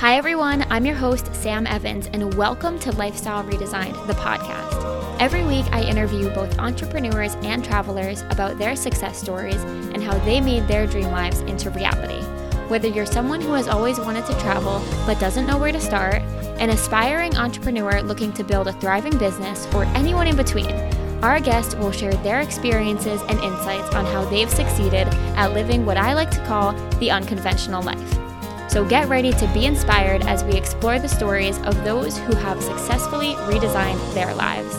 Hi, everyone. I'm your host, Sam Evans, and welcome to Lifestyle Redesigned, the podcast. Every week, I interview both entrepreneurs and travelers about their success stories and how they made their dream lives into reality. Whether you're someone who has always wanted to travel but doesn't know where to start, an aspiring entrepreneur looking to build a thriving business, or anyone in between, our guests will share their experiences and insights on how they've succeeded at living what I like to call the unconventional life. So get ready to be inspired as we explore the stories of those who have successfully redesigned their lives.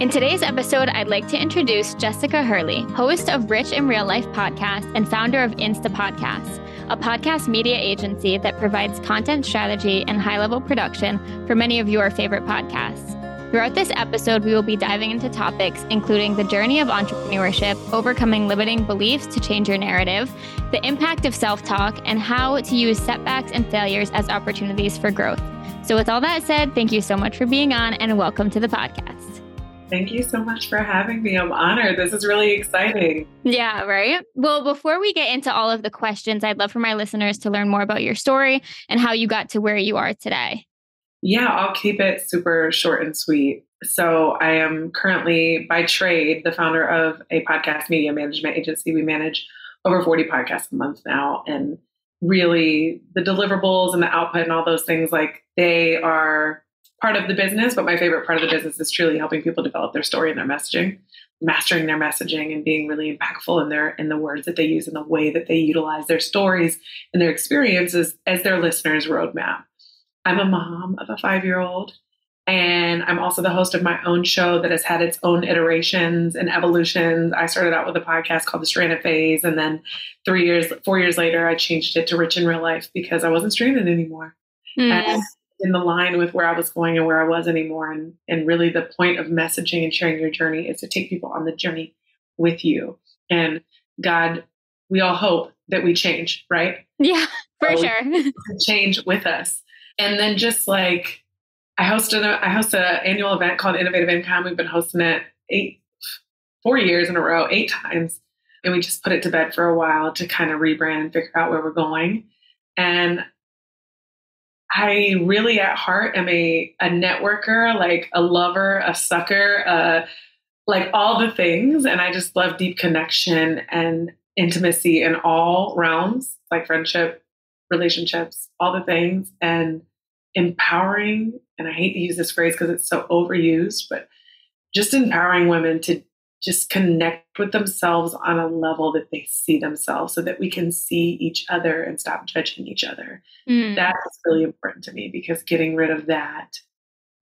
In today's episode, I'd like to introduce Jessica Hurley, host of Rich in Real Life podcast and founder of Instapodcasts, a podcast media agency that provides content strategy and high level production for many of your favorite podcasts. Throughout this episode, we will be diving into topics including the journey of entrepreneurship, overcoming limiting beliefs to change your narrative, the impact of self talk, and how to use setbacks and failures as opportunities for growth. So, with all that said, thank you so much for being on and welcome to the podcast. Thank you so much for having me. I'm honored. This is really exciting. Yeah, right. Well, before we get into all of the questions, I'd love for my listeners to learn more about your story and how you got to where you are today. Yeah, I'll keep it super short and sweet. So, I am currently by trade the founder of a podcast media management agency. We manage over 40 podcasts a month now. And really, the deliverables and the output and all those things, like they are part of the business. But my favorite part of the business is truly helping people develop their story and their messaging, mastering their messaging and being really impactful in their in the words that they use and the way that they utilize their stories and their experiences as their listeners' roadmap. I'm a mom of a five year old. And I'm also the host of my own show that has had its own iterations and evolutions. I started out with a podcast called The Stranded Phase. And then three years, four years later, I changed it to Rich in Real Life because I wasn't stranded anymore. Mm. And in the line with where I was going and where I was anymore. And, and really the point of messaging and sharing your journey is to take people on the journey with you. And God, we all hope that we change, right? Yeah, for so sure. change with us. And then just like I hosted a, I host an annual event called Innovative Income. We've been hosting it eight, four years in a row, eight times. And we just put it to bed for a while to kind of rebrand and figure out where we're going. And I really at heart am a, a networker, like a lover, a sucker, uh, like all the things. And I just love deep connection and intimacy in all realms, like friendship, relationships, all the things. And empowering, and I hate to use this phrase because it's so overused, but just empowering women to just connect with themselves on a level that they see themselves so that we can see each other and stop judging each other. Mm. That's really important to me because getting rid of that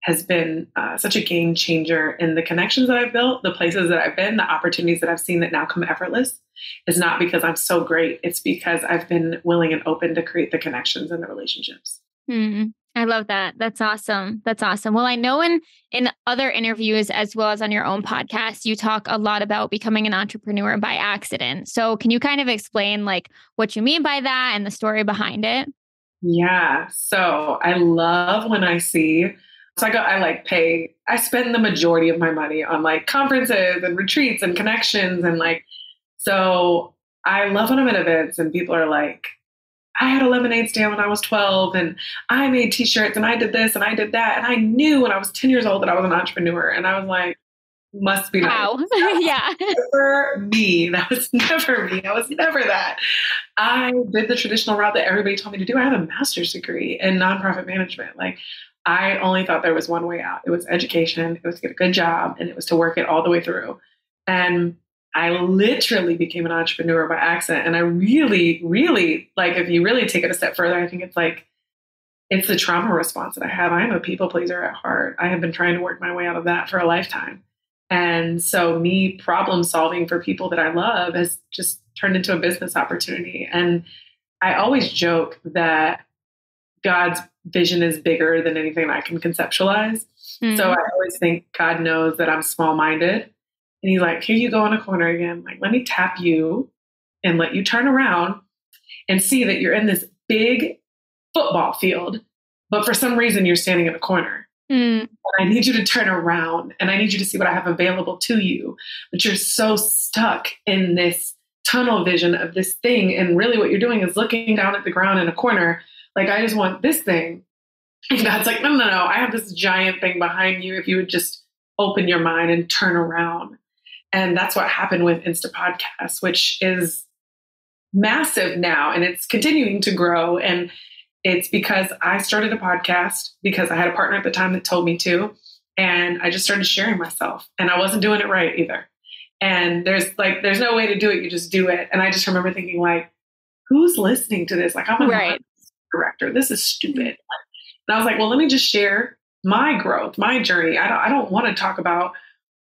has been uh, such a game changer in the connections that I've built, the places that I've been, the opportunities that I've seen that now come effortless. Is not because I'm so great, it's because I've been willing and open to create the connections and the relationships. Mm. I love that. That's awesome. That's awesome. Well, I know in in other interviews as well as on your own podcast, you talk a lot about becoming an entrepreneur by accident. So, can you kind of explain like what you mean by that and the story behind it? Yeah. So, I love when I see so I go I like pay I spend the majority of my money on like conferences and retreats and connections and like so I love when I'm at events and people are like I had a lemonade stand when I was 12 and I made t-shirts and I did this and I did that. And I knew when I was 10 years old that I was an entrepreneur. And I was like, must be wow. yeah. Never me. That was never me. I was never that. I did the traditional route that everybody told me to do. I have a master's degree in nonprofit management. Like I only thought there was one way out. It was education, it was to get a good job, and it was to work it all the way through. And I literally became an entrepreneur by accident. And I really, really like, if you really take it a step further, I think it's like, it's the trauma response that I have. I'm a people pleaser at heart. I have been trying to work my way out of that for a lifetime. And so, me problem solving for people that I love has just turned into a business opportunity. And I always joke that God's vision is bigger than anything I can conceptualize. Mm-hmm. So, I always think God knows that I'm small minded and he's like, here you go in a corner again. Like, let me tap you and let you turn around and see that you're in this big football field, but for some reason you're standing in a corner. Mm. I need you to turn around and I need you to see what I have available to you. But you're so stuck in this tunnel vision of this thing. And really, what you're doing is looking down at the ground in a corner, Like, I just want this thing. And God's like, no, no, no. I have this giant thing behind you. If you would just open your mind and turn around. And that's what happened with Instapodcast, which is massive now and it's continuing to grow. And it's because I started a podcast because I had a partner at the time that told me to. And I just started sharing myself. And I wasn't doing it right either. And there's like, there's no way to do it. You just do it. And I just remember thinking, like, who's listening to this? Like, I'm a right. Director. This is stupid. And I was like, well, let me just share my growth, my journey. I don't, I don't want to talk about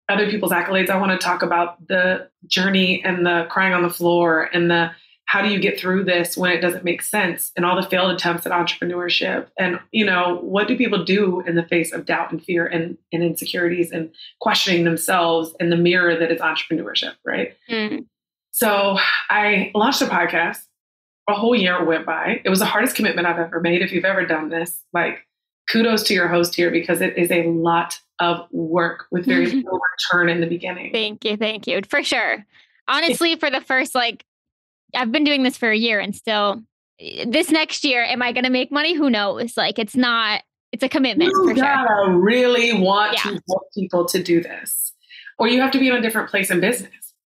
other people's accolades. I want to talk about the journey and the crying on the floor and the how do you get through this when it doesn't make sense and all the failed attempts at entrepreneurship and you know what do people do in the face of doubt and fear and, and insecurities and questioning themselves in the mirror that is entrepreneurship right mm. so i launched a podcast a whole year went by it was the hardest commitment i've ever made if you've ever done this like kudos to your host here because it is a lot of work with very little return in the beginning. Thank you. Thank you. For sure. Honestly, for the first, like, I've been doing this for a year and still this next year, am I going to make money? Who knows? Like, it's not, it's a commitment. You gotta sure. really want yeah. to help people to do this. Or you have to be in a different place in business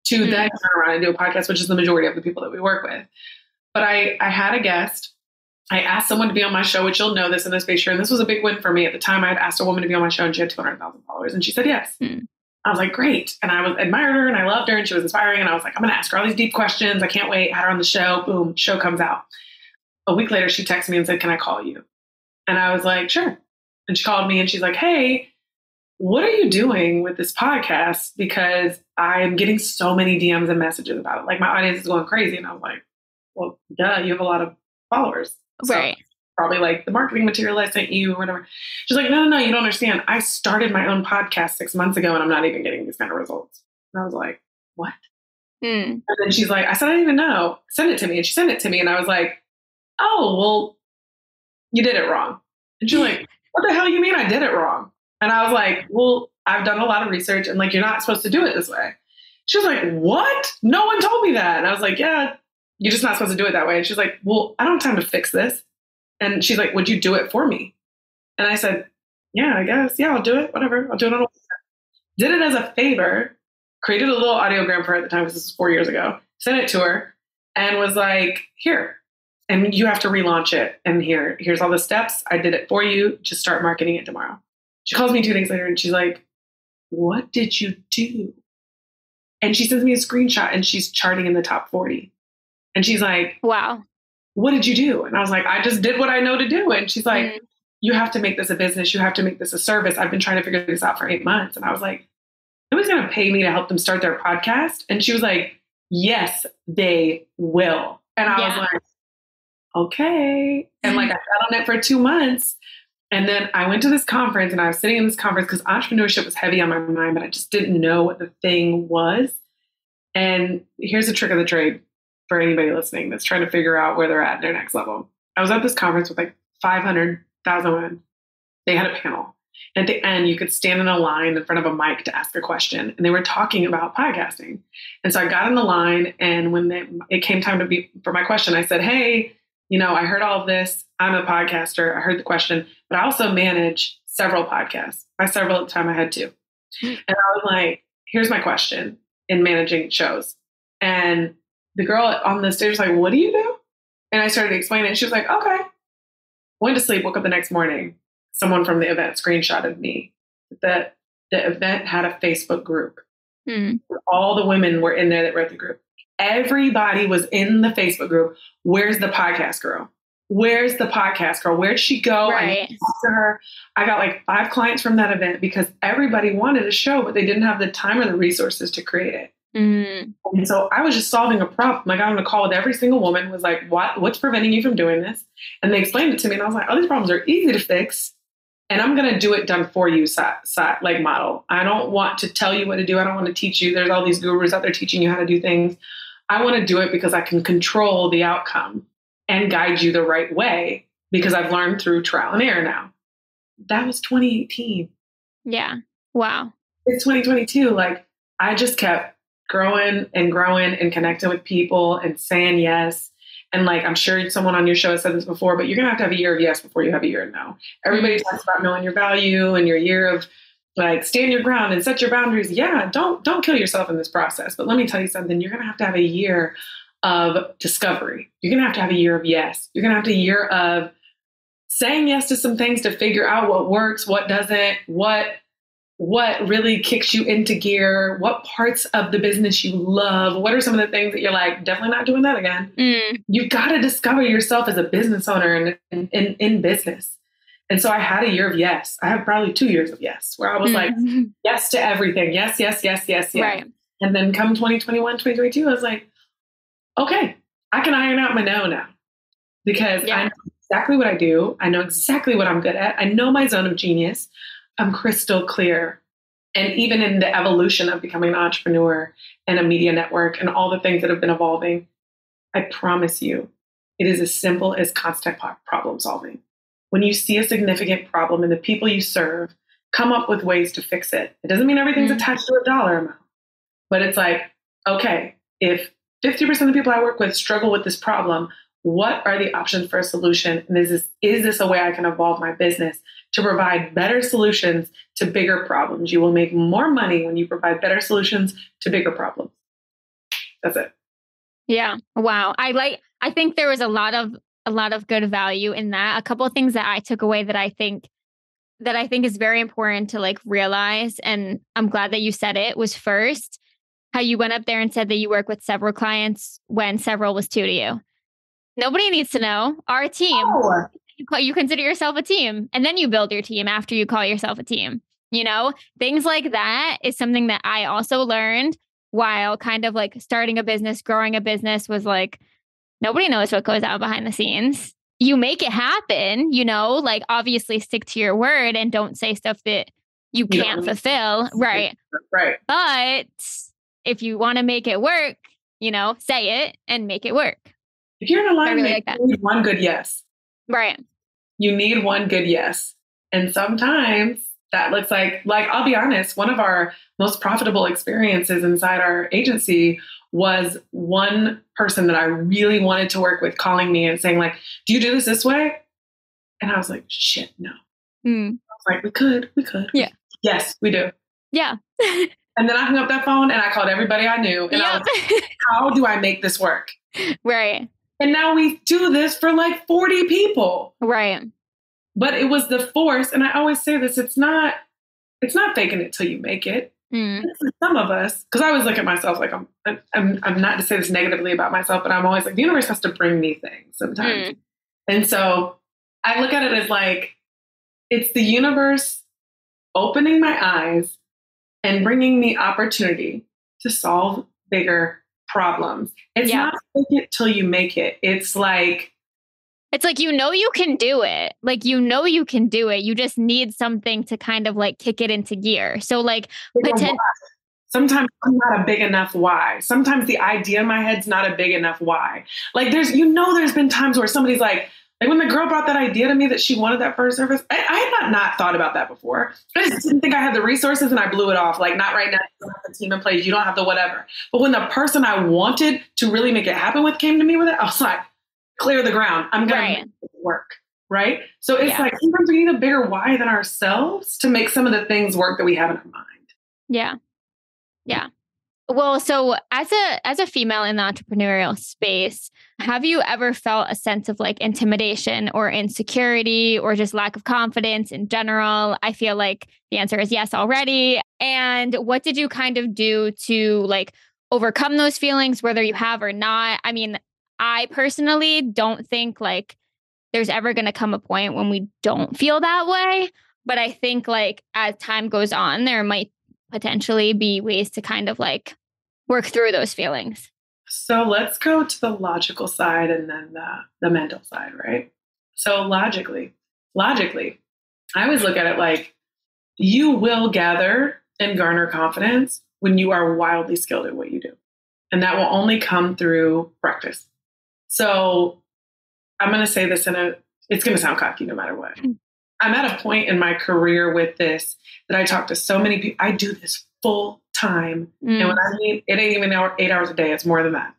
to mm-hmm. then turn around and do a podcast, which is the majority of the people that we work with. But I, I had a guest I asked someone to be on my show, which you'll know this in this space here. And this was a big win for me. At the time, I had asked a woman to be on my show and she had 200,000 followers. And she said yes. Hmm. I was like, great. And I was admired her and I loved her and she was inspiring. And I was like, I'm going to ask her all these deep questions. I can't wait. Had her on the show. Boom, show comes out. A week later, she texted me and said, Can I call you? And I was like, Sure. And she called me and she's like, Hey, what are you doing with this podcast? Because I'm getting so many DMs and messages about it. Like my audience is going crazy. And I was like, Well, duh, you have a lot of followers. So right. Probably like the marketing material I sent you or whatever. She's like, no, no, no, you don't understand. I started my own podcast six months ago and I'm not even getting these kind of results. And I was like, what? Mm. And then she's like, I said, I didn't even know. Send it to me. And she sent it to me. And I was like, oh, well, you did it wrong. And she's like, what the hell you mean I did it wrong? And I was like, well, I've done a lot of research and like, you're not supposed to do it this way. She was like, what? No one told me that. And I was like, yeah, you're just not supposed to do it that way. And she's like, well, I don't have time to fix this. And she's like, would you do it for me? And I said, yeah, I guess. Yeah, I'll do it. Whatever. I'll do it on a Did it as a favor, created a little audiogram for her at the time, because this is four years ago, sent it to her and was like, here, and you have to relaunch it. And here, here's all the steps. I did it for you. Just start marketing it tomorrow. She calls me two days later and she's like, what did you do? And she sends me a screenshot and she's charting in the top 40. And she's like, Wow. What did you do? And I was like, I just did what I know to do. And she's like, mm-hmm. You have to make this a business. You have to make this a service. I've been trying to figure this out for eight months. And I was like, Nobody's going to pay me to help them start their podcast. And she was like, Yes, they will. And I yeah. was like, Okay. And like, I sat on it for two months. And then I went to this conference and I was sitting in this conference because entrepreneurship was heavy on my mind, but I just didn't know what the thing was. And here's a trick of the trade for anybody listening that's trying to figure out where they're at in their next level. I was at this conference with like 500,000 women. They had a panel. And at the end, you could stand in a line in front of a mic to ask a question. And they were talking about podcasting. And so I got in the line. And when they, it came time to be for my question, I said, Hey, you know, I heard all of this. I'm a podcaster. I heard the question, but I also manage several podcasts. By several at the time, I had two. Hmm. And I was like, Here's my question in managing shows. And the girl on the stage was like, What do you do? And I started explaining it. She was like, Okay. Went to sleep, woke up the next morning. Someone from the event screenshotted me that the event had a Facebook group. Hmm. All the women were in there that wrote the group. Everybody was in the Facebook group. Where's the podcast girl? Where's the podcast girl? Where'd she go? Right. I talked to her. I got like five clients from that event because everybody wanted a show, but they didn't have the time or the resources to create it. Mm. And so I was just solving a problem. I got on a call with every single woman, was like, what, what's preventing you from doing this? And they explained it to me. And I was like, oh, these problems are easy to fix. And I'm going to do it done for you, side, side, like model. I don't want to tell you what to do. I don't want to teach you. There's all these gurus out there teaching you how to do things. I want to do it because I can control the outcome and guide you the right way because I've learned through trial and error now. That was 2018. Yeah. Wow. It's 2022. Like I just kept growing and growing and connecting with people and saying yes And like, I'm sure someone on your show has said this before, but you're to have to have a year of yes before you have a year of no. Everybody mm-hmm. talks about knowing your value and your year of like stand your ground and set your boundaries. Yeah, don't don't kill yourself in this process. But let me tell you something. You're to have to have a year of discovery. You're to have to have a year of yes. You're to have to a year of saying yes to some things to figure out what works, what doesn't, what what really kicks you into gear, what parts of the business you love, what are some of the things that you're like, definitely not doing that again. Mm. You've got to discover yourself as a business owner in, in, in, in, business. And so I had a year of yes. I have probably two years of yes, where I was mm. like, yes to everything. Yes, yes, yes, yes, yes. Right. And then come 2021, 2022, I was like, okay, I can iron out my no now because yeah. I know exactly what I do. I know exactly what I'm good at. I know my zone of genius. I'm crystal clear. And even in the evolution of becoming an entrepreneur and a media network and all the things that have been evolving, I promise you, it is as simple as constant problem solving. When you see a significant problem and the people you serve, come up with ways to fix it. It doesn't mean everything's mm-hmm. attached to a dollar amount, but it's like, okay, if 50% of the people I work with struggle with this problem, what are the options for a solution? And is this, is this a way I can evolve my business to provide better solutions to bigger problems? You will make more money when you provide better solutions to bigger problems. That's it. Yeah. Wow. I like I think there was a lot of a lot of good value in that. A couple of things that I took away that I think that I think is very important to like realize and I'm glad that you said it was first how you went up there and said that you work with several clients when several was two to you. Nobody needs to know. Our team. Oh. You, call, you consider yourself a team, and then you build your team after you call yourself a team. You know, things like that is something that I also learned while kind of like starting a business, growing a business was like, nobody knows what goes on behind the scenes. You make it happen, you know, like obviously stick to your word and don't say stuff that you can't fulfill. Right. Right. But if you want to make it work, you know, say it and make it work. If you're in alignment, really like you need one good yes. Right. You need one good yes. And sometimes that looks like, like, I'll be honest, one of our most profitable experiences inside our agency was one person that I really wanted to work with calling me and saying, like, do you do this this way? And I was like, shit, no. Mm. I was like, we could, we could. Yeah. Yes, we do. Yeah. and then I hung up that phone and I called everybody I knew. And yep. I was like, how do I make this work? Right. And now we do this for like 40 people. Right. But it was the force. And I always say this it's not, it's not faking it till you make it. Mm. Some of us, because I always look at myself like I'm, I'm, I'm not to say this negatively about myself, but I'm always like, the universe has to bring me things sometimes. Mm. And so I look at it as like, it's the universe opening my eyes and bringing me opportunity to solve bigger problems. It's yeah. not fake it till you make it. It's like it's like you know you can do it. Like you know you can do it. You just need something to kind of like kick it into gear. So like poten- sometimes I'm not a big enough why. Sometimes the idea in my head's not a big enough why. Like there's you know there's been times where somebody's like like when the girl brought that idea to me that she wanted that first service, I, I had not, not thought about that before. I just didn't think I had the resources and I blew it off. Like, not right now. You don't have the team in place. You don't have the whatever. But when the person I wanted to really make it happen with came to me with it, I was like, clear the ground. I'm going right. to make it work. Right. So it's yeah. like sometimes we need a bigger why than ourselves to make some of the things work that we have in our mind. Yeah. Yeah. Well, so as a as a female in the entrepreneurial space, have you ever felt a sense of like intimidation or insecurity or just lack of confidence in general? I feel like the answer is yes already. And what did you kind of do to like overcome those feelings whether you have or not? I mean, I personally don't think like there's ever going to come a point when we don't feel that way, but I think like as time goes on there might potentially be ways to kind of like work through those feelings? So let's go to the logical side and then the, the mental side, right? So logically, logically, I always look at it like you will gather and garner confidence when you are wildly skilled at what you do. And that will only come through practice. So I'm going to say this in a, it's going to sound cocky no matter what. Hmm. I'm at a point in my career with this that I talk to so many people. I do this full time. Mm. And when I mean it ain't even eight hours a day, it's more than that.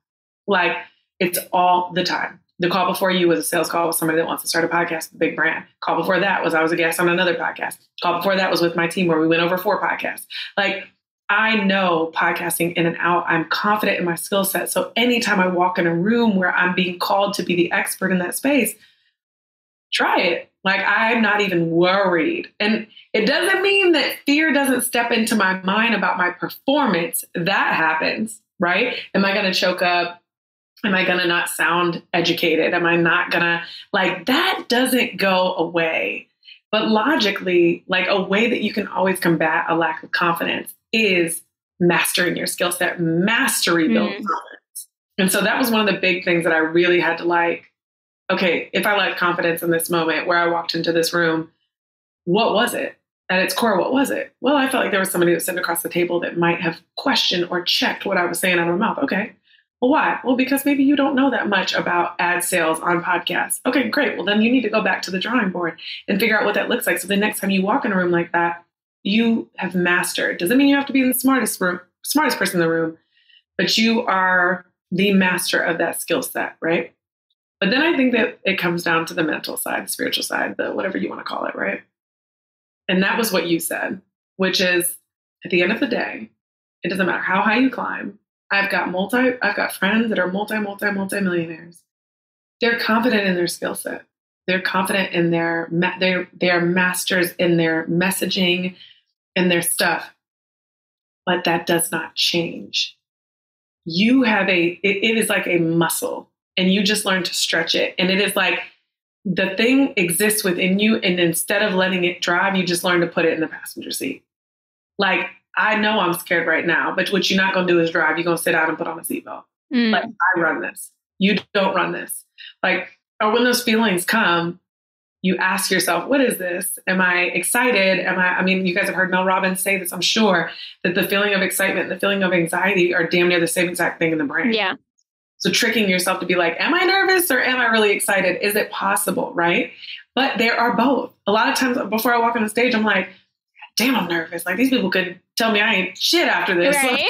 Like it's all the time. The call before you was a sales call with somebody that wants to start a podcast, a big brand. Call before that was I was a guest on another podcast. Call before that was with my team where we went over four podcasts. Like I know podcasting in and out. I'm confident in my skill set. So anytime I walk in a room where I'm being called to be the expert in that space, try it. Like I'm not even worried. And it doesn't mean that fear doesn't step into my mind about my performance. That happens, right? Am I going to choke up? Am I going to not sound educated? Am I not going to, like, that doesn't go away. But logically, like a way that you can always combat a lack of confidence is mastering your skill set. Mastery builds mm. confidence. And so that was one of the big things that I really had to like okay, if I lacked confidence in this moment where I walked into this room, what was it? At its core, what was it? Well, I felt like there was somebody that was sitting across the table that might have questioned or checked what I was saying out of my mouth. Okay. Well, why? Well, because maybe you don't know that much about ad sales on podcasts. Okay, great. Well, then you need to go back to the drawing board and figure out what that looks like. So the next time you walk in a room like that, you have mastered. Doesn't mean you have to be the smartest room, smartest person in the room, but you are the master of that skill set, right? But then I think that it comes down to the mental side, spiritual side, the whatever you want to call it, right? And that was what you said, which is at the end of the day, it doesn't matter how high you climb. I've got multi, I've got friends that are multi, multi, multi millionaires. They're confident in their skill set. They're confident in their, they're, they're masters in their messaging and their stuff. But that does not change. You have a, it, it is like a muscle and you just learn to stretch it. And it is like the thing exists within you. And instead of letting it drive, you just learn to put it in the passenger seat. Like, I know I'm scared right now, but what you're not going to do is drive. You're going to sit out and put on a seatbelt. Mm. Like, I run this. You don't run this. Like, or when those feelings come, you ask yourself, what is this? Am I excited? Am I, I mean, you guys have heard Mel Robbins say this, I'm sure, that the feeling of excitement and the feeling of anxiety are damn near the same exact thing in the brain. Yeah. So tricking yourself to be like, am I nervous or am I really excited? Is it possible? Right. But there are both. A lot of times before I walk on the stage, I'm like, damn, I'm nervous. Like these people could tell me I ain't shit after this. Right.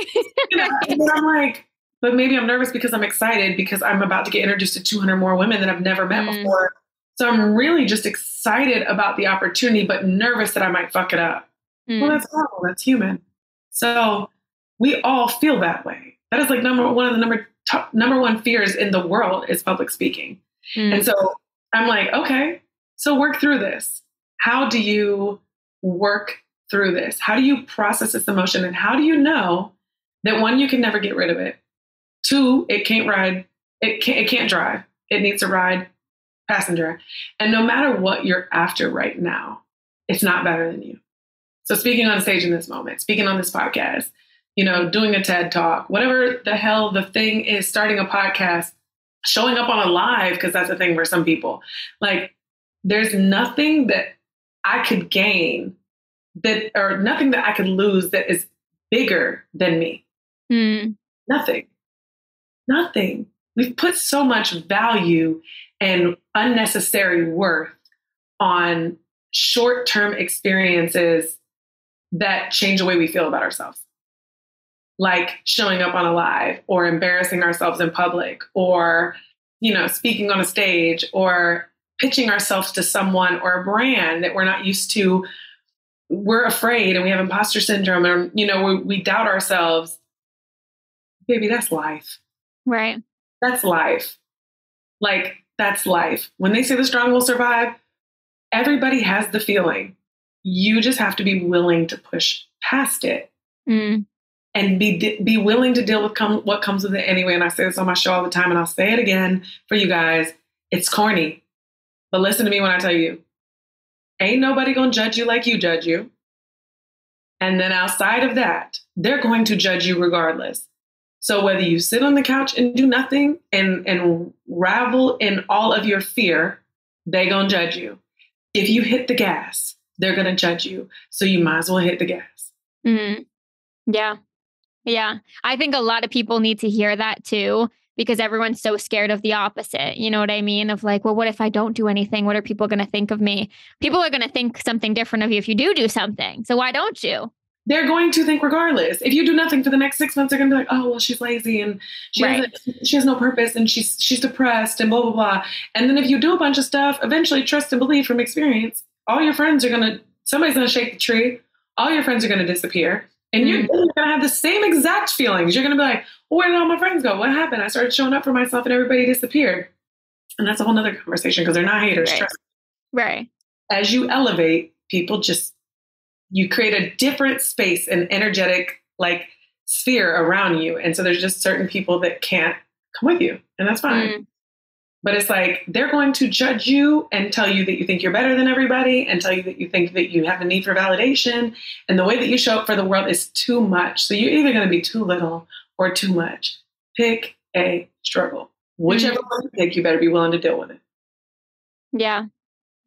you know, and I'm like, but maybe I'm nervous because I'm excited because I'm about to get introduced to 200 more women that I've never met mm. before. So I'm really just excited about the opportunity, but nervous that I might fuck it up. Mm. Well, that's normal. That's human. So we all feel that way. That is like number one of the number top, number one fears in the world is public speaking. Mm. And so I'm like, okay, so work through this. How do you work through this? How do you process this emotion? And how do you know that one, you can never get rid of it? Two, it can't ride, it can't, it can't drive. It needs to ride passenger. And no matter what you're after right now, it's not better than you. So speaking on stage in this moment, speaking on this podcast, you know, doing a TED talk, whatever the hell the thing is, starting a podcast, showing up on a live, because that's a thing for some people. Like, there's nothing that I could gain that, or nothing that I could lose that is bigger than me. Mm. Nothing. Nothing. We've put so much value and unnecessary worth on short term experiences that change the way we feel about ourselves like showing up on a live or embarrassing ourselves in public or you know speaking on a stage or pitching ourselves to someone or a brand that we're not used to. We're afraid and we have imposter syndrome and you know we, we doubt ourselves. Baby that's life. Right. That's life. Like that's life. When they say the strong will survive everybody has the feeling. You just have to be willing to push past it. Mm and be be willing to deal with come, what comes with it anyway. And I say this on my show all the time, and I'll say it again for you guys. It's corny, but listen to me when I tell you, ain't nobody gonna judge you like you judge you. And then outside of that, they're going to judge you regardless. So whether you sit on the couch and do nothing and and ravel in all of your fear, they gonna judge you. If you hit the gas, they're gonna judge you. So you might as well hit the gas. Mm-hmm. Yeah, yeah. I think a lot of people need to hear that too because everyone's so scared of the opposite. You know what I mean? Of like, well, what if I don't do anything? What are people going to think of me? People are going to think something different of you if you do do something. So why don't you? they're going to think regardless. If you do nothing for the next six months, they're gonna be like, oh well, she's lazy and she Right. doesn't she has no purpose and she's she's depressed and blah blah blah. And then if you do a bunch of stuff, eventually trust and believe from experience, all your friends are gonna somebody's gonna shake the tree, all your friends are gonna disappear. And you're, Mm-hmm. you're gonna have the same exact feelings. You're gonna be like, well, where did all my friends go? What happened? I started showing up for myself and everybody disappeared. And that's a whole nother conversation because they're not haters. Right. Right. as you elevate, people just you create a different space and energetic like sphere around you. And so there's just certain people that can't come with you. And that's fine. Mm. But it's like they're going to judge you and tell you that you think you're better than everybody and tell you that you think that you have a need for validation. And the way that you show up for the world is too much. So you're either going to be too little or too much. Pick a struggle. Whichever one you pick, you better be willing to deal with it. Yeah.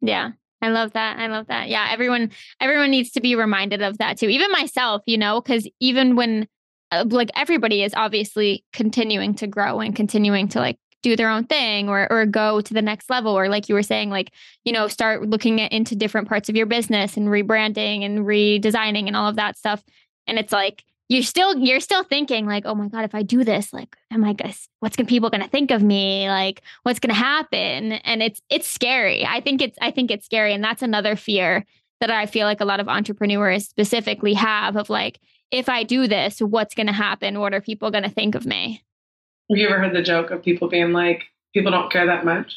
Yeah. I love that. I love that. Yeah, everyone everyone needs to be reminded of that too. Even myself, you know, cuz even when uh, like everybody is obviously continuing to grow and continuing to like do their own thing or or go to the next level or like you were saying like, you know, start looking at, into different parts of your business and rebranding and redesigning and all of that stuff. And it's like you're still you're still thinking like, oh my god, if I do this, like, am I guess what's gonna people gonna think of me? Like, what's gonna happen? And it's it's scary. I think it's I think it's scary, and that's another fear that I feel like a lot of entrepreneurs specifically have of like, if I do this, what's gonna happen? What are people gonna think of me? Have you ever heard the joke of people being like, people don't care that much?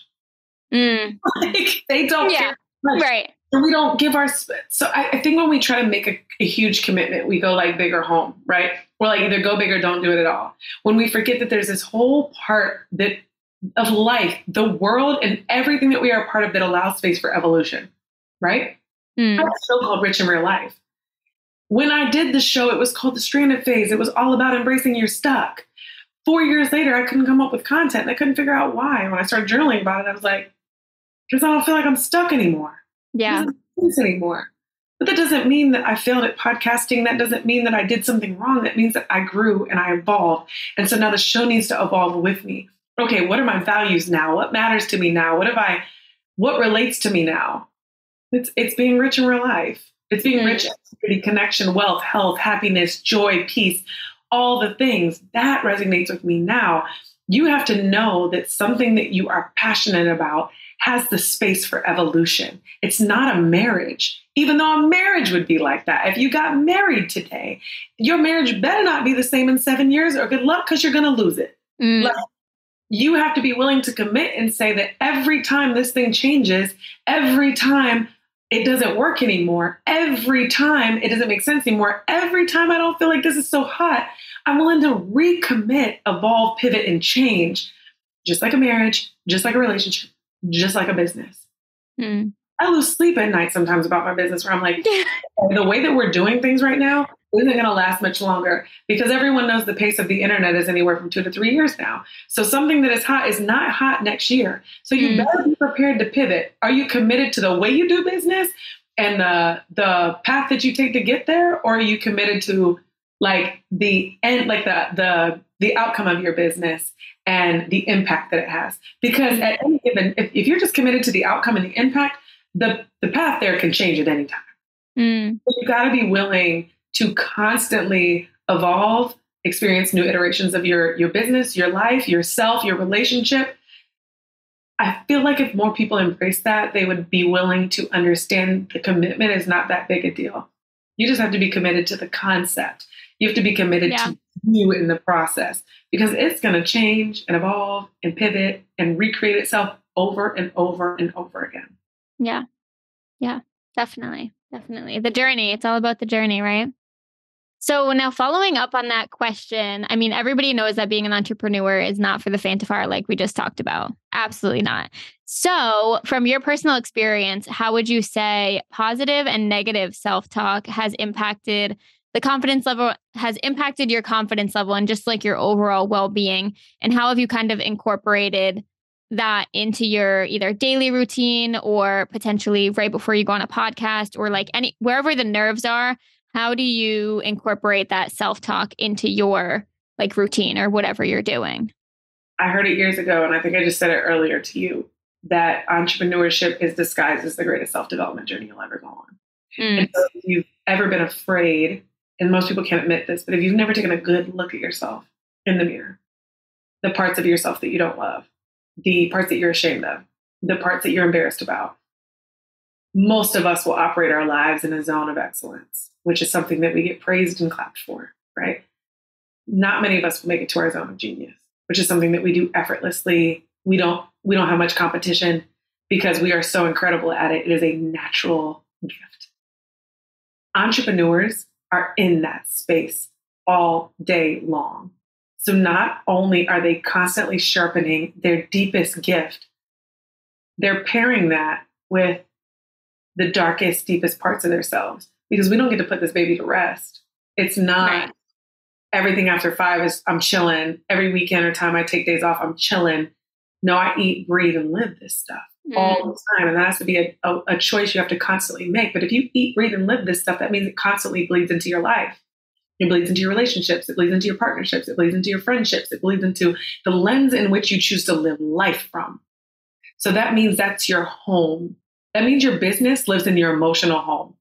Mm, like, they don't Yeah. care that much. right. And we don't give our sp- so I, I think when we try to make a, a huge commitment we go like big or home right we're like either go big or don't do it at all when we forget that there's this whole part that of life the world and everything that we are a part of that allows space for evolution right Mm, a show called Rich in Real Life. When I did the show, it was called The Stranded Phase. It was all about embracing your stuck. Four years later, I couldn't come up with content I couldn't figure out why. When I started journaling about it, I was like, because I don't feel like I'm stuck anymore. Yeah. doesn't make sense anymore. But that doesn't mean that I failed at podcasting. That doesn't mean that I did something wrong. That means that I grew and I evolved. And so now the show needs to evolve with me. Okay, what are my values now? What matters to me now? What have I what relates to me now? It's it's being rich in real life. It's being Mm. rich in connection, wealth, health, happiness, joy, peace, all the things. That resonates with me now. You have to know that something that you are passionate about has the space for evolution. It's not a marriage, even though a marriage would be like that. If you got married today, your marriage better not be the same in seven years, or good luck because you're going to lose it. Mm, Like, you have to be willing to commit and say that every time this thing changes, every time it doesn't work anymore, every time it doesn't make sense anymore, every time I don't feel like this is so hot, I'm willing to recommit, evolve, pivot, and change, just like a marriage, just like a relationship, just like a business. mm. I lose sleep at night sometimes about my business where I'm like, the way that we're doing things right now isn't going to last much longer because everyone knows the pace of the internet is anywhere from two to three years now. So something that is hot is not hot next year. So you Mm. better be prepared to pivot. Are you committed to the way you do business and the the path that you take to get there, or are you committed to like the end, like the the the outcome of your business and the impact that it has? Because at any given, if, if you're just committed to the outcome and the impact, the the path there can change at any time. Mm, But you got to be willing to constantly evolve, experience new iterations of your your business, your life, yourself, your relationship. I feel like if more people embrace that, they would be willing to understand the commitment is not that big a deal. You just have to be committed to the concept. You have to be committed Yeah. to you in the process because it's going to change and evolve and pivot and recreate itself over and over and over again. yeah. Yeah. Definitely. Definitely. The journey. It's all about the journey, right? So now following up on that question, I mean, everybody knows that being an entrepreneur is not for the faint of heart, like we just talked about. Absolutely not. So, from your personal experience, how would you say positive and negative self talk has impacted the confidence level, has impacted your confidence level and just like your overall well being? And how have you kind of incorporated that into your either daily routine or potentially right before you go on a podcast or like any wherever the nerves are? How do you incorporate that self talk into your like routine or whatever you're doing? I heard it years ago, and I think I just said it earlier to you that entrepreneurship is disguised as the greatest self development journey you'll ever go on. Mm, And so if you've ever been afraid and most people can't admit this, but if you've never taken a good look at yourself in the mirror, the parts of yourself that you don't love, the parts that you're ashamed of, the parts that you're embarrassed about, most of us will operate our lives in a zone of excellence, which is something that we get praised and clapped for, right? Not many of us will make it to our zone of genius, which is something that we do effortlessly. We don't we don't have much competition because we are so incredible at it. It is a natural gift. Entrepreneurs are in that space all day long. So not only are they constantly sharpening their deepest gift, they're pairing that with the darkest, deepest parts of themselves because we don't get to put this baby to rest. It's not right. everything after five is I'm chilling. Every weekend or time I take days off, I'm chilling. No, I eat, breathe, and live this stuff mm. all the time. And that has to be a, a, a choice you have to constantly make. But if you eat, breathe, and live this stuff, that means it constantly bleeds into your life. It bleeds into your relationships. It bleeds into your partnerships. It bleeds into your friendships. It bleeds into the lens in which you choose to live life from. So that means that's your home. That means your business lives in your emotional home.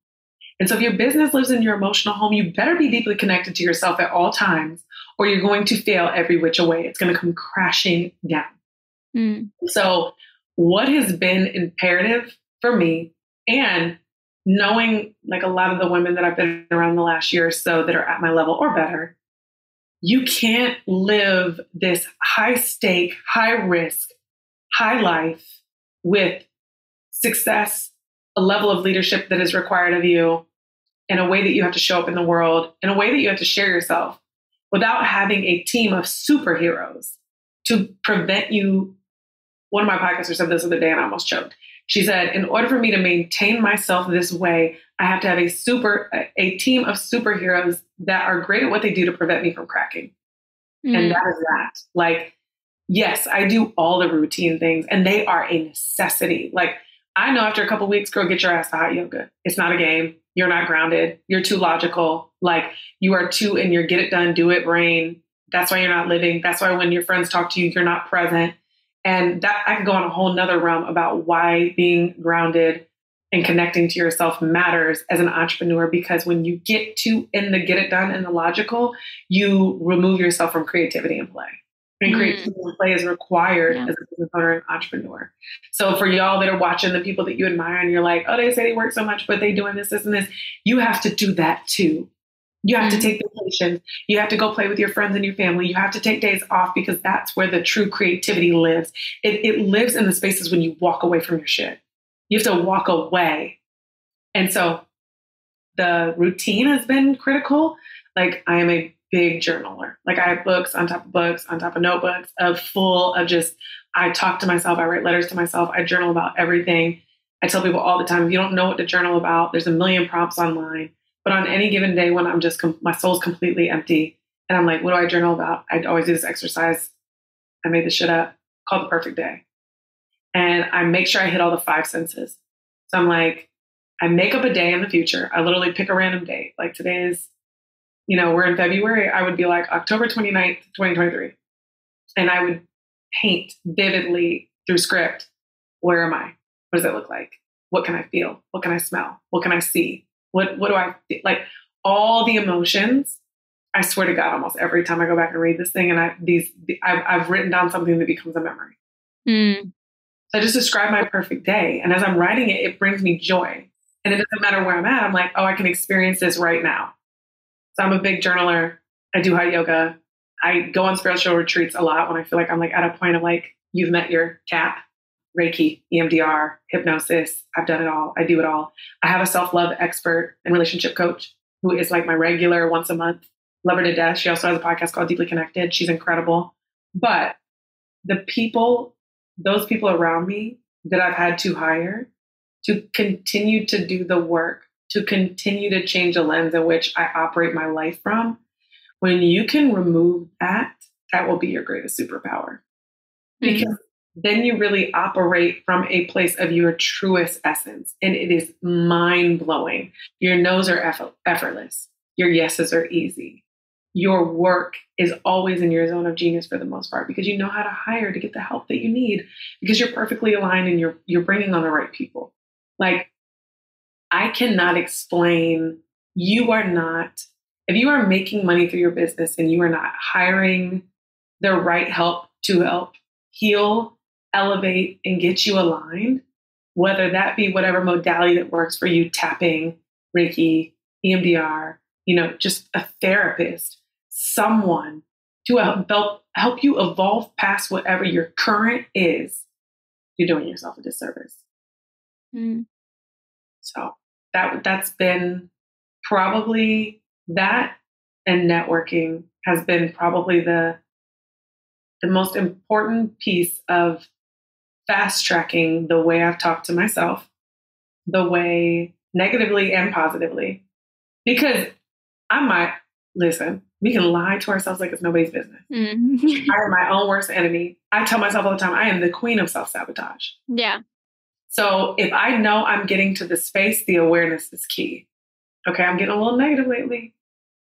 And so if your business lives in your emotional home, you better be deeply connected to yourself at all times, or you're going to fail every which way. It's going to come crashing down. Mm. So, what has been imperative for me and knowing like a lot of the women that I've been around the last year or so that are at my level or better, you can't live this high stake, high risk, high life with success, a level of leadership that is required of you, in a way that you have to show up in the world, in a way that you have to share yourself without having a team of superheroes to prevent you. One of my podcasters said this the other day and I almost choked. She said, in order for me to maintain myself this way, I have to have a super a team of superheroes that are great at what they do to prevent me from cracking. Mm. And that is that. Like, yes, I do all the routine things and they are a necessity. Like I know after a couple weeks, girl, get your ass to hot yoga. It's not a game. You're not grounded. You're too logical. Like you are too in your get it done, do it brain. That's why you're not living. That's why when your friends talk to you, you're not present. And that I can go on a whole nother realm about why being grounded and connecting to yourself matters as an entrepreneur because when you get too in the get it done and the logical, you remove yourself from creativity and play and creativity mm. play is required yeah. as a business owner and entrepreneur. So for y'all that are watching the people that you admire and you're like, oh, they say they work so much, but they doing this, this, and this, you have to do that too. You have mm. to take vacations. You have to go play with your friends and your family. You have to take days off because that's where the true creativity lives. It, it lives in the spaces when you walk away from your shit. You have to walk away. And so the routine has been critical. Like I am a big journaler. Like I have books on top of books on top of notebooks of full of just I talk to myself, I write letters to myself, I journal about everything. I tell people all the time, if you don't know what to journal about, there's a million prompts online. But on any given day when I'm just my soul's completely empty and I'm like, what do I journal about? I always do this exercise. I made this shit up called the perfect day. And I make sure I hit all the five senses. So I'm like, I make up a day in the future. I literally pick a random date. Like today is you know, we're in February, I would be like October 29th, 2023. And I would paint vividly through script where am I? What does it look like? What can I feel? What can I smell? What can I see? What what do I feel? like? All the emotions. I swear to God, almost every time I go back and read this thing, and I these I've, I've written down something that becomes a memory. Mm. So I just describe my perfect day, and as I'm writing it, it brings me joy. And it doesn't matter where I'm at. I'm like, oh, I can experience this right now. So I'm a big journaler. I do hot yoga. I go on spiritual retreats a lot when I feel like I'm like at a point of like, you've met your cap, Reiki, EMDR, hypnosis. I've done it all. I do it all. I have a self love expert and relationship coach who is like my regular once a month. Love her to death. She also has a podcast called Deeply Connected. She's incredible. But the people, those people around me that I've had to hire to continue to do the work to continue to change the lens in which I operate my life from, when you can remove that, that will be your greatest superpower. Mm-hmm. Because mm-hmm. then you really operate from a place of your truest essence. And it is mind blowing. Your no's are eff- effortless, your yeses are easy. Your work is always in your zone of genius for the most part because you know how to hire to get the help that you need because you're perfectly aligned and you're you're bringing on the right people. Like I cannot explain. You are not if you are making money through your business and you are not hiring the right help to help heal, elevate, and get you aligned, whether that be whatever modality that works for you, tapping, Reiki, EMDR, you know, just a therapist, someone to help, help you evolve past whatever your current is, you're doing yourself a disservice. Mm. So that that's been probably that and networking has been probably the the most important piece of fast tracking the way I've talked to myself, the way negatively and positively. Because I might listen, we can lie to ourselves like it's nobody's business. Mm. I am my own worst enemy. I tell myself all the time, I am the queen of self sabotage. Yeah. So if I know I'm getting to the space, the awareness is key. Okay, I'm getting a little negative lately.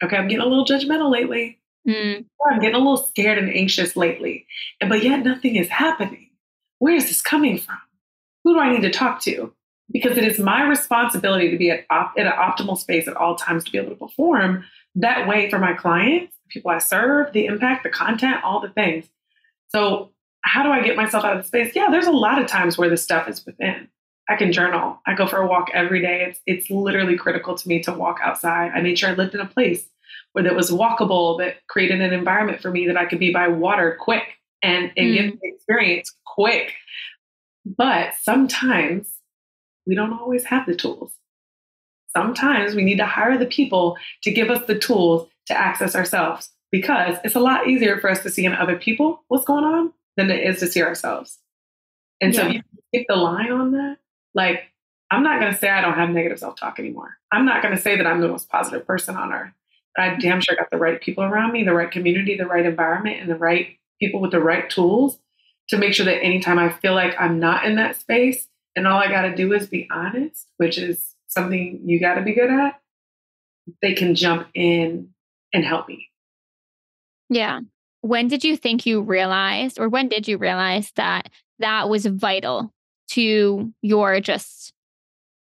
Okay, I'm getting a little judgmental lately. Mm. I'm getting a little scared and anxious lately. And but yet nothing is happening. Where is this coming from? Who do I need to talk to? Because it is my responsibility to be at, op- at an optimal space at all times to be able to perform that way for my clients, people I serve, the impact, the content, all the things. So how do I get myself out of the space? Yeah, there's a lot of times where the stuff is within. I can journal. I go for a walk every day. It's it's literally critical to me to walk outside. I made sure I lived in a place where that was walkable, that created an environment for me that I could be by water quick and, and mm. get the experience quick. But sometimes we don't always have the tools. Sometimes we need to hire the people to give us the tools to access ourselves because it's a lot easier for us to see in other people what's going on than it is to see ourselves. And yeah. so you take the line on that. Like, I'm not going to say I don't have negative self talk anymore. I'm not going to say that I'm the most positive person on earth. But I damn sure got the right people around me, the right community, the right environment, and the right people with the right tools to make sure that anytime I feel like I'm not in that space and all I got to do is be honest, which is something you got to be good at, they can jump in and help me. Yeah when did you think you realized, or when did you realize that that was vital to your just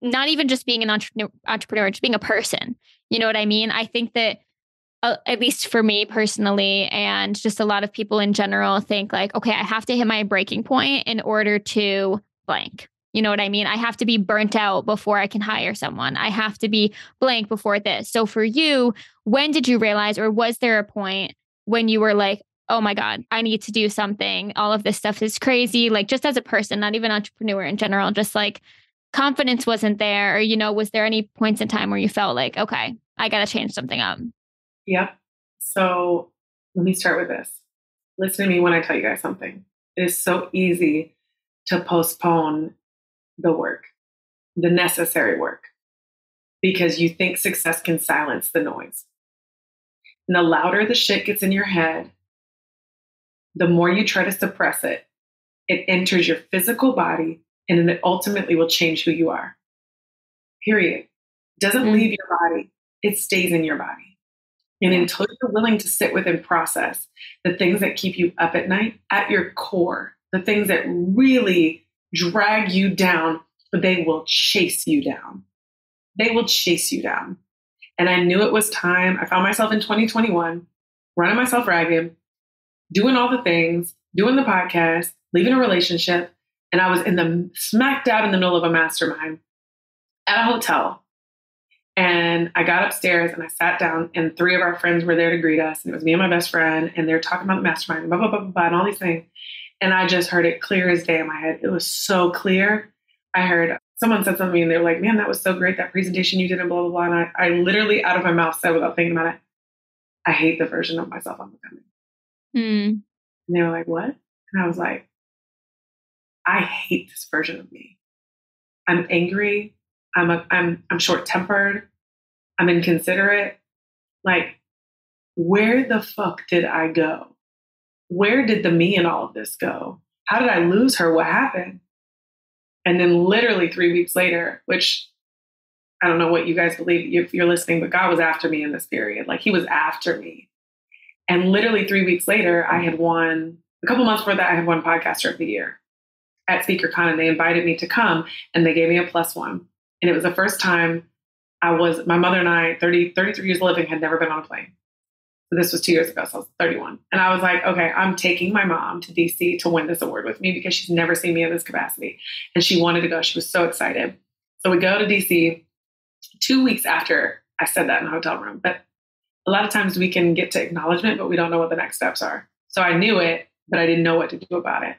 not even just being an entrepreneur, just being a person? You know what I mean? I think that uh, at least for me personally, and just a lot of people in general think like, okay, I have to hit my breaking point in order to blank. You know what I mean? I have to be burnt out before I can hire someone. I have to be blank before this. So for you, when did you realize, or was there a point when you were like, oh my God, I need to do something. All of this stuff is crazy. Like, just as a person, not even entrepreneur in general, just like confidence wasn't there. Or, you know, was there any points in time where you felt like, okay, I got to change something up? Yeah. So let me start with this. Listen to me when I tell you guys something. It is so easy to postpone the work, the necessary work, because you think success can silence the noise. And the louder the shit gets in your head, the more you try to suppress it, it enters your physical body and it ultimately will change who you are. Period. It doesn't mm-hmm. leave your body, it stays in your body. And until you're willing to sit with and process the things that keep you up at night at your core, the things that really drag you down, they will chase you down. They will chase you down. And I knew it was time. I found myself in 2021 running myself ragged, doing all the things, doing the podcast, leaving a relationship. And I was in the smack dab in the middle of a mastermind at a hotel. And I got upstairs and I sat down, and three of our friends were there to greet us. And it was me and my best friend, and they're talking about the mastermind, blah, blah, blah, blah, blah, and all these things. And I just heard it clear as day in my head. It was so clear. I heard someone said something and they were like, man, that was so great, that presentation you did, and blah, blah, blah. And I, I literally, out of my mouth, said without thinking about it, I hate the version of myself I'm becoming. Mm. And they were like, what? And I was like, I hate this version of me. I'm angry. I'm a, I'm I'm short tempered. I'm inconsiderate. Like, where the fuck did I go? Where did the me in all of this go? How did I lose her? What happened? And then literally three weeks later, which I don't know what you guys believe if you're listening, but God was after me in this period. Like he was after me. And literally three weeks later, I had won a couple months before that, I had won podcaster of the year at SpeakerCon and they invited me to come and they gave me a plus one. And it was the first time I was, my mother and I, 30, 33 years living, had never been on a plane. This was two years ago, so I was 31. And I was like, okay, I'm taking my mom to DC to win this award with me because she's never seen me in this capacity. And she wanted to go. She was so excited. So we go to DC two weeks after I said that in the hotel room. But a lot of times we can get to acknowledgement, but we don't know what the next steps are. So I knew it, but I didn't know what to do about it.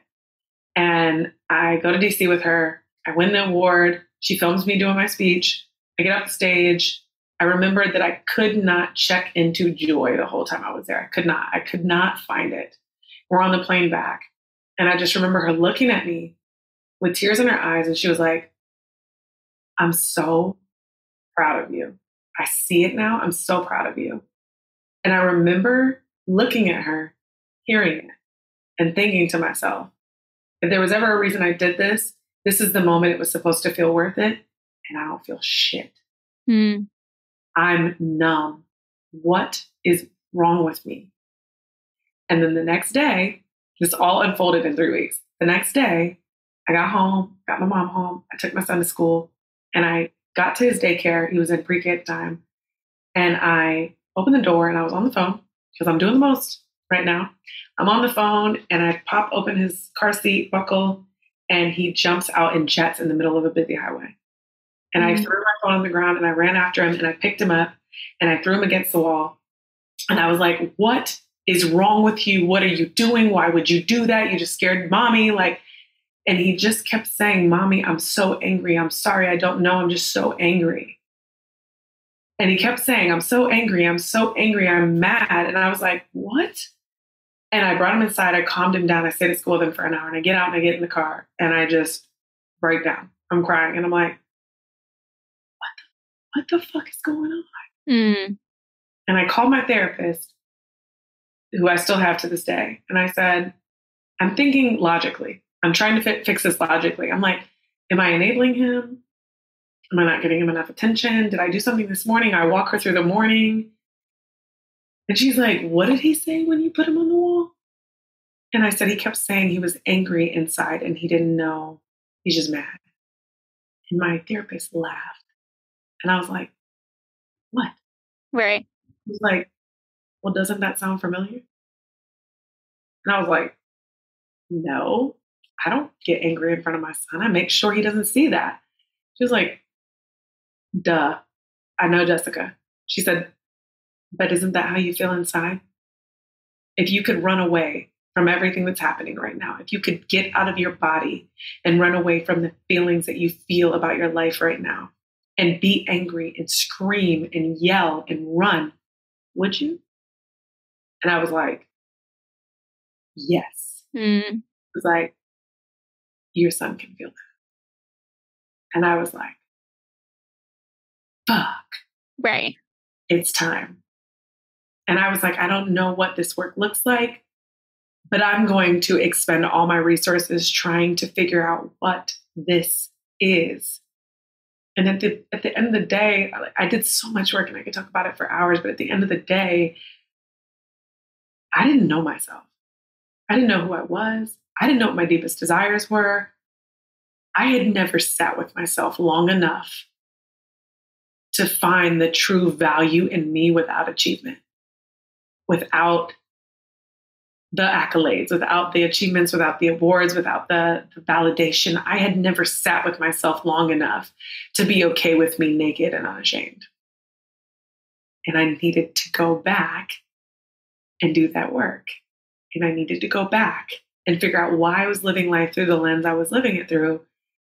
And I go to DC with her. I win the award. She films me doing my speech. I get off the stage. I remembered that I could not check into joy the whole time I was there. I could not. I could not find it. We're on the plane back. And I just remember her looking at me with tears in her eyes. And she was like, I'm so proud of you. I see it now. I'm so proud of you. And I remember looking at her, hearing it, and thinking to myself, if there was ever a reason I did this, this is the moment it was supposed to feel worth it. And I don't feel shit. Mm. I'm numb. What is wrong with me? And then the next day, this all unfolded in three weeks. The next day, I got home, got my mom home. I took my son to school and I got to his daycare. He was in pre K time. And I opened the door and I was on the phone because I'm doing the most right now. I'm on the phone and I pop open his car seat buckle and he jumps out in jets in the middle of a busy highway. And mm-hmm. I threw my phone on the ground and I ran after him and I picked him up and I threw him against the wall. And I was like, What is wrong with you? What are you doing? Why would you do that? You just scared mommy. Like, and he just kept saying, Mommy, I'm so angry. I'm sorry. I don't know. I'm just so angry. And he kept saying, I'm so angry. I'm so angry. I'm mad. And I was like, What? And I brought him inside. I calmed him down. I stayed at school with him for an hour. And I get out and I get in the car and I just break down. I'm crying. And I'm like, what the fuck is going on? Mm. And I called my therapist, who I still have to this day, and I said, I'm thinking logically. I'm trying to fi- fix this logically. I'm like, am I enabling him? Am I not giving him enough attention? Did I do something this morning? I walk her through the morning. And she's like, What did he say when you put him on the wall? And I said, He kept saying he was angry inside and he didn't know. He's just mad. And my therapist laughed. And I was like, what? Right. He was like, well, doesn't that sound familiar? And I was like, no, I don't get angry in front of my son. I make sure he doesn't see that. She was like, duh, I know Jessica. She said, but isn't that how you feel inside? If you could run away from everything that's happening right now, if you could get out of your body and run away from the feelings that you feel about your life right now, and be angry and scream and yell and run, would you? And I was like, yes. Mm. It was like, your son can feel that. And I was like, fuck. Right. It's time. And I was like, I don't know what this work looks like, but I'm going to expend all my resources trying to figure out what this is. And at the at the end of the day, I did so much work and I could talk about it for hours, but at the end of the day, I didn't know myself. I didn't know who I was. I didn't know what my deepest desires were. I had never sat with myself long enough to find the true value in me without achievement, without the accolades, without the achievements, without the awards, without the, the, validation. I had never sat with myself long enough to be okay with me naked and unashamed. And I needed to go back and do that work. And I needed to go back and figure out why I was living life through the lens I was living it through.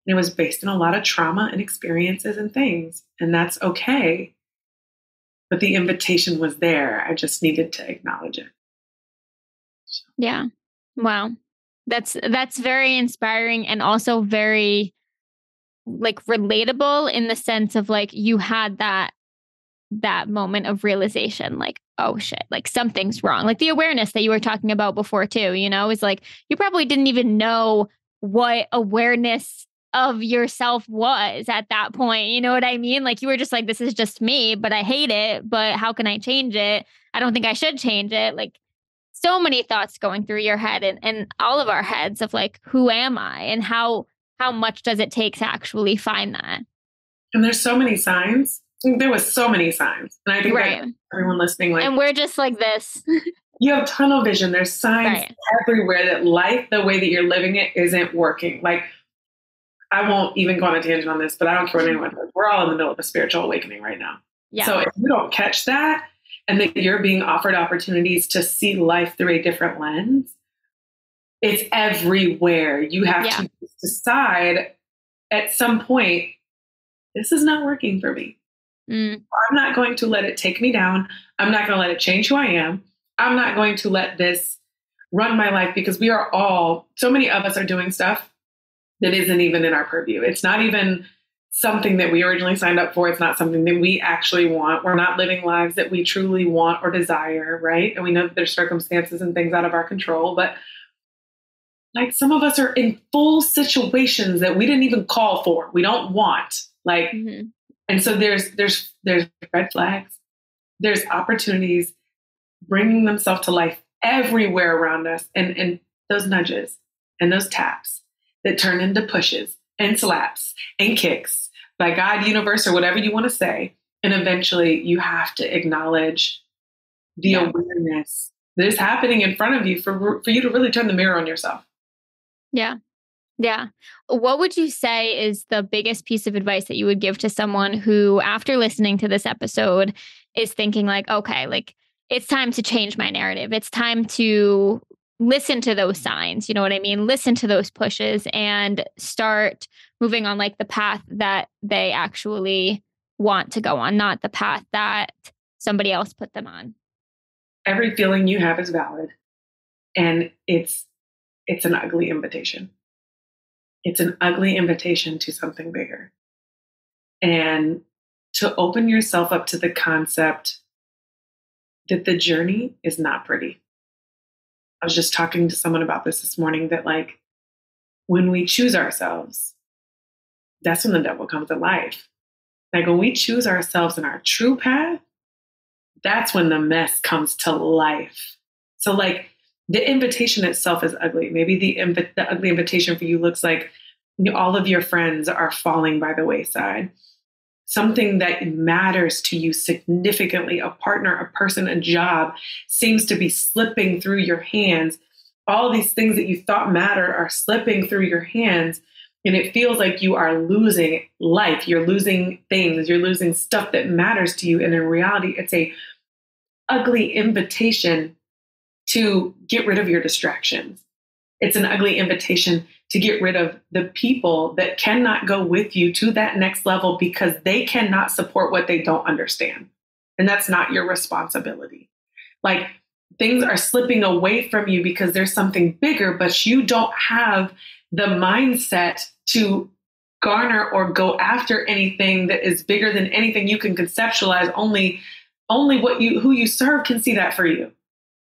And it was based on a lot of trauma and experiences and things. And that's okay. But the invitation was there. I just needed to acknowledge it. Yeah. Wow. That's that's very inspiring and also very like relatable in the sense of like you had that that moment of realization like oh shit like something's wrong like the awareness that you were talking about before too you know is like you probably didn't even know what awareness of yourself was at that point you know what i mean like you were just like this is just me but i hate it but how can i change it i don't think i should change it like so many thoughts going through your head and, and all of our heads of like who am i and how how much does it take to actually find that and there's so many signs there was so many signs. And I think right. everyone listening, like, and we're just like this. you have tunnel vision. There's signs right. everywhere that life, the way that you're living it, isn't working. Like, I won't even go on a tangent on this, but I don't care what mm-hmm. anyone says. We're all in the middle of a spiritual awakening right now. Yeah. So if you don't catch that and that you're being offered opportunities to see life through a different lens, it's everywhere. You have yeah. to decide at some point, this is not working for me. Mm. I'm not going to let it take me down. I'm not going to let it change who I am. I'm not going to let this run my life because we are all, so many of us are doing stuff that isn't even in our purview. It's not even something that we originally signed up for. It's not something that we actually want. We're not living lives that we truly want or desire, right? And we know that there's circumstances and things out of our control, but like some of us are in full situations that we didn't even call for. We don't want. Like mm-hmm. and so there's there's there's red flags. There's opportunities bringing themselves to life everywhere around us and and those nudges and those taps that turn into pushes and slaps and kicks by God, universe, or whatever you want to say. And eventually you have to acknowledge the yeah. awareness that is happening in front of you for, for you to really turn the mirror on yourself. Yeah. Yeah. What would you say is the biggest piece of advice that you would give to someone who, after listening to this episode, is thinking, like, okay, like it's time to change my narrative. It's time to listen to those mm-hmm. signs you know what i mean? Listen to those pushes and start moving on like the path that they actually want to go on not the path that somebody else put them on. Every feeling you have is valid and it's it's an ugly invitation. It's an ugly invitation to something bigger. And to open yourself up to the concept that the journey is not pretty I was just talking to someone about this this morning that, like, when we choose ourselves, that's when the devil comes to life. Like, when we choose ourselves in our true path, that's when the mess comes to life. So, like, the invitation itself is ugly. Maybe the, inv- the ugly invitation for you looks like all of your friends are falling by the wayside something that matters to you significantly, a partner, a person, a job, seems to be slipping through your hands. All these things that you thought mattered are slipping through your hands. And it feels like you are losing life. You're losing things. You're losing stuff that matters to you. And in reality, it's a ugly invitation to get rid of your distractions. It's an ugly invitation to get rid of the people that cannot go with you to that next level because they cannot support what they don't understand. And that's not your responsibility. Like things are slipping away from you because there's something bigger, but you don't have the mindset to garner or go after anything that is bigger than anything you can conceptualize. Only only what you who you serve can see that for you.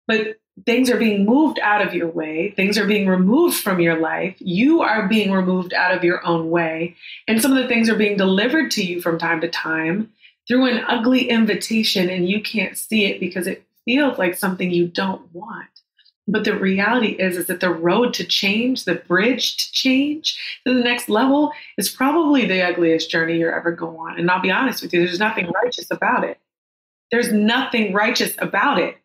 But things are being moved out of your way, things are being removed from your life, you are being removed out of your own way, and some of the things are being delivered to you from time to time through an ugly invitation, and you can't see it because it feels like something you don't want. But the reality is, is that the road to change, the bridge to change to the next level is probably the ugliest journey you're ever going on. And I'll be honest with you, there's nothing righteous about it. There's nothing righteous about it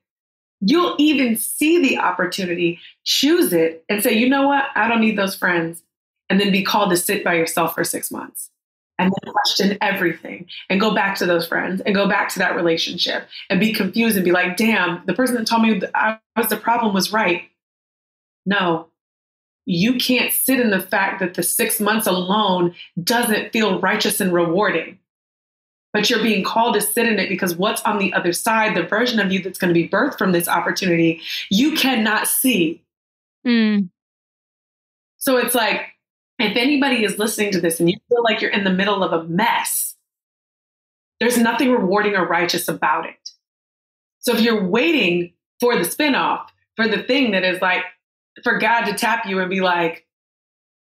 you'll even see the opportunity, choose it, and say, you know what? I don't need those friends. And then be called to sit by yourself for six months and then question everything and go back to those friends and go back to that relationship and be confused and be like, damn, the person that told me I was the problem was right. No, you can't sit in the fact that the six months alone doesn't feel righteous and rewarding but you're being called to sit in it because what's on the other side, the version of you that's going to be birthed from this opportunity, you cannot see. Mm. So it's like, if anybody is listening to this and you feel like you're in the middle of a mess, there's nothing rewarding or righteous about it. So if you're waiting for the spinoff, for the thing that is like, for God to tap you and be like,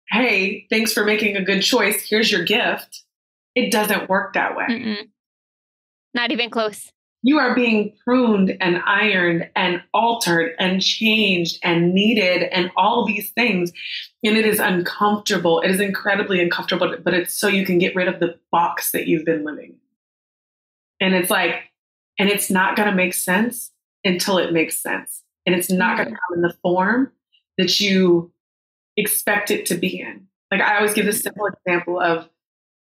hey, thanks for making a good choice. Here's your gift it doesn't work that way. Mm-mm. Not even close. You are being pruned and ironed and altered and changed and needed and all these things. And it is uncomfortable. It is incredibly uncomfortable, but it's so you can get rid of the box that you've been living. And it's like, and it's not going to make sense until it makes sense. And it's not going to mm. come in the form that you expect it to be in. Like I always give this simple example of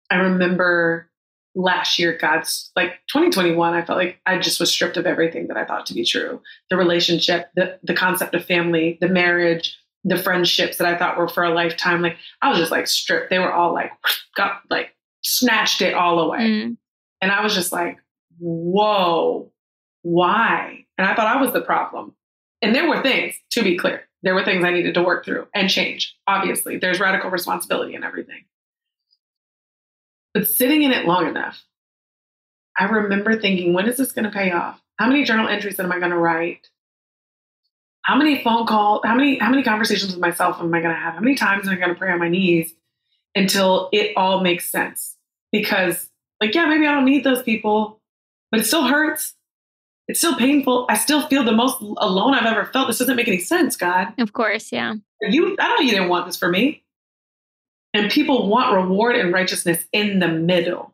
I remember last year, God's like 2021, I felt like I just was stripped of everything that I thought to be true. The relationship, the the concept of family, the marriage, the friendships that I thought were for a lifetime. Like I was just like stripped. They were all like got like snatched it all away. Mm. And I was just like, whoa, why? And I thought I was the problem. And there were things, to be clear, there were things I needed to work through and change. Obviously, there's radical responsibility in everything. But sitting in it long enough, I remember thinking, when is this going to pay off? How many journal entries am I going to write? How many phone calls, how many, how many conversations with myself am I going to have? How many times am I going to pray on my knees until it all makes sense? Because, like, yeah, maybe I don't need those people, but it still hurts. It's still painful. I still feel the most alone I've ever felt. This doesn't make any sense, God. Of course, yeah. You, I know you didn't want this for me. And people want reward and righteousness in the middle.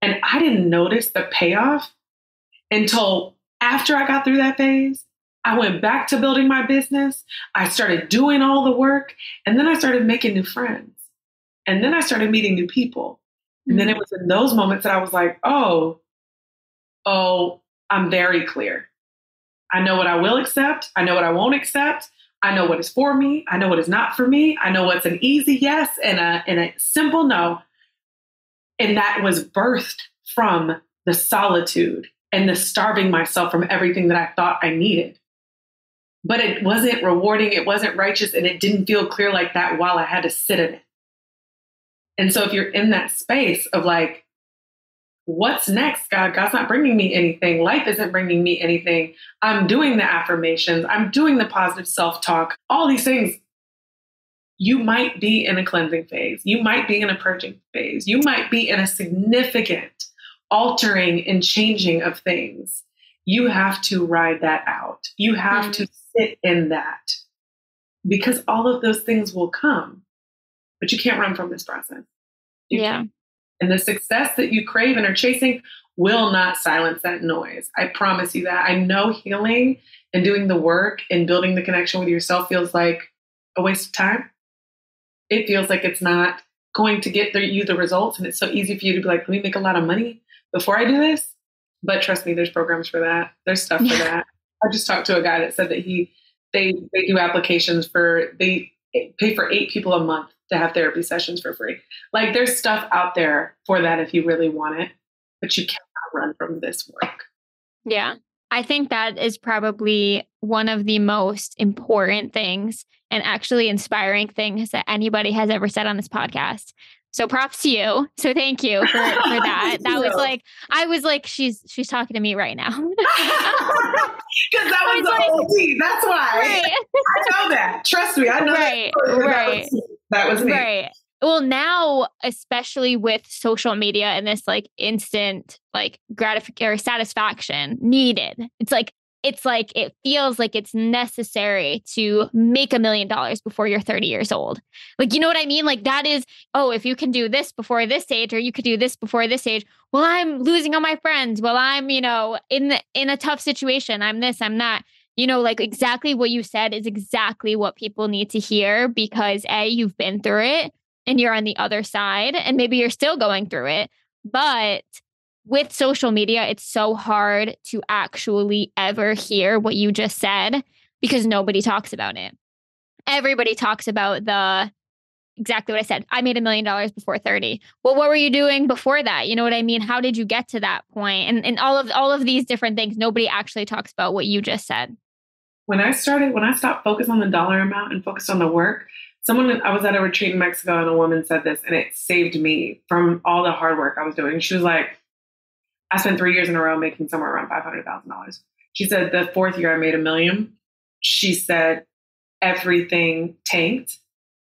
And I didn't notice the payoff until after I got through that phase. I went back to building my business. I started doing all the work. And then I started making new friends. And then I started meeting new people. And then it was in those moments that I was like, oh, oh, I'm very clear. I know what I will accept. I know what I won't accept. I know what is for me. I know what is not for me. I know what's an easy yes and a, and a simple no. And that was birthed from the solitude and the starving myself from everything that I thought I needed. But it wasn't rewarding, it wasn't righteous, and it didn't feel clear like that while I had to sit in it. And so if you're in that space of like, what's next, God? God's not bringing me anything. Life isn't bringing me anything. I'm doing the affirmations, I'm doing the positive self talk, all these things. You might be in a cleansing phase. You might be in a purging phase. You might be in a significant altering and changing of things. You have to ride that out. You have mm-hmm. to sit in that because all of those things will come, but you can't run from this process. You yeah. Can't. And the success that you crave and are chasing will not silence that noise. I promise you that. I know healing and doing the work and building the connection with yourself feels like a waste of time. It feels like it's not going to get you the results. And it's so easy for you to be like, let me make a lot of money before I do this. But trust me, there's programs for that. There's stuff for that. I just talked to a guy that said that he they they do applications for they pay for eight people a month to have therapy sessions for free. Like there's stuff out there for that if you really want it, but you cannot run from this work. Yeah. I think that is probably one of the most important things and actually inspiring things that anybody has ever said on this podcast. So props to you. So thank you for, for that. that was like I was like, she's she's talking to me right now. Because that was, was the like, whole. That's why. Right. I know that. Trust me, I know right, that. Right. That was, me. Right. Well, now, especially with social media and this like instant like gratification or satisfaction needed, it's like it's like it feels like it's necessary to make a million dollars before you're 30 years old. Like, you know what I mean? Like, that is, oh, if you can do this before this age, or you could do this before this age. Well, I'm losing all my friends. Well, I'm, you know, in the in a tough situation. I'm this, I'm that. You know, like exactly what you said is exactly what people need to hear because A, you've been through it and you're on the other side, and maybe you're still going through it. But with social media, it's so hard to actually ever hear what you just said because nobody talks about it. Everybody talks about the exactly what I said. I made a million dollars before 30. Well, what were you doing before that? You know what I mean? How did you get to that point? And and all of all of these different things, nobody actually talks about what you just said. When I started, when I stopped focusing on the dollar amount and focused on the work, someone I was at a retreat in Mexico and a woman said this and it saved me from all the hard work I was doing. She was like, I spent three years in a row making somewhere around $500,000. She said the fourth year I made a million. She said everything tanked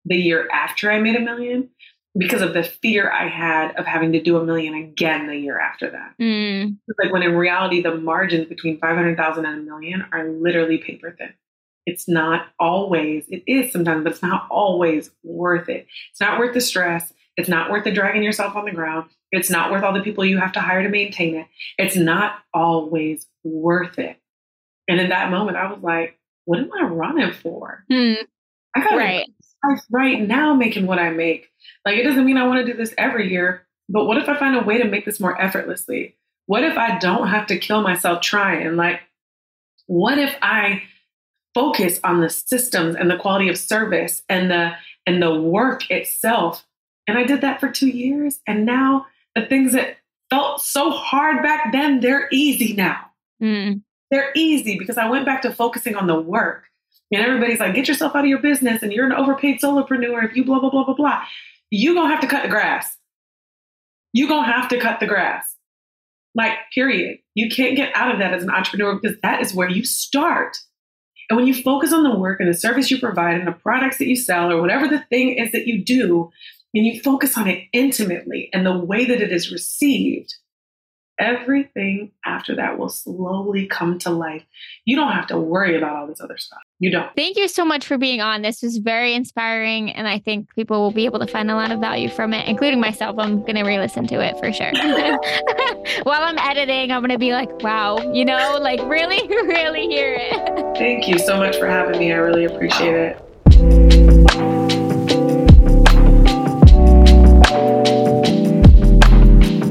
the year after I made a million because of the fear I had of having to do a million again the year after that. Mm. Like when in reality, the margins between 500,000 and a million are literally paper thin. It's not always, it is sometimes, but it's not always worth it. It's not worth the stress. It's not worth the dragging yourself on the ground. It's not worth all the people you have to hire to maintain it. It's not always worth it. And in that moment, I was like, what am I running for? Mm. I got right. Right now making what I make. Like, it doesn't mean I want to do this every year, but what if I find a way to make this more effortlessly? What if I don't have to kill myself trying? Like, what if I focus on the systems and the quality of service and the and the work itself? And I did that for two years. And now the things that felt so hard back then, they're easy now. Mm. They're easy because I went back to focusing on the work. And everybody's like, get yourself out of your business and you're an overpaid solopreneur if you blah, blah, blah, blah, blah. You're going to have to cut the grass. You're going to have to cut the grass. Like, period. You can't get out of that as an entrepreneur because that is where you start. And when you focus on the work and the service you provide and the products that you sell or whatever the thing is that you do, and you focus on it intimately and the way that it is received, everything after that will slowly come to life. You don't have to worry about all this other stuff. You don't. Thank you so much for being on. This was very inspiring. And I think people will be able to find a lot of value from it, including myself. I'm going to re listen to it for sure. While I'm editing, I'm going to be like, wow, you know, like really, really hear it. Thank you so much for having me. I really appreciate it.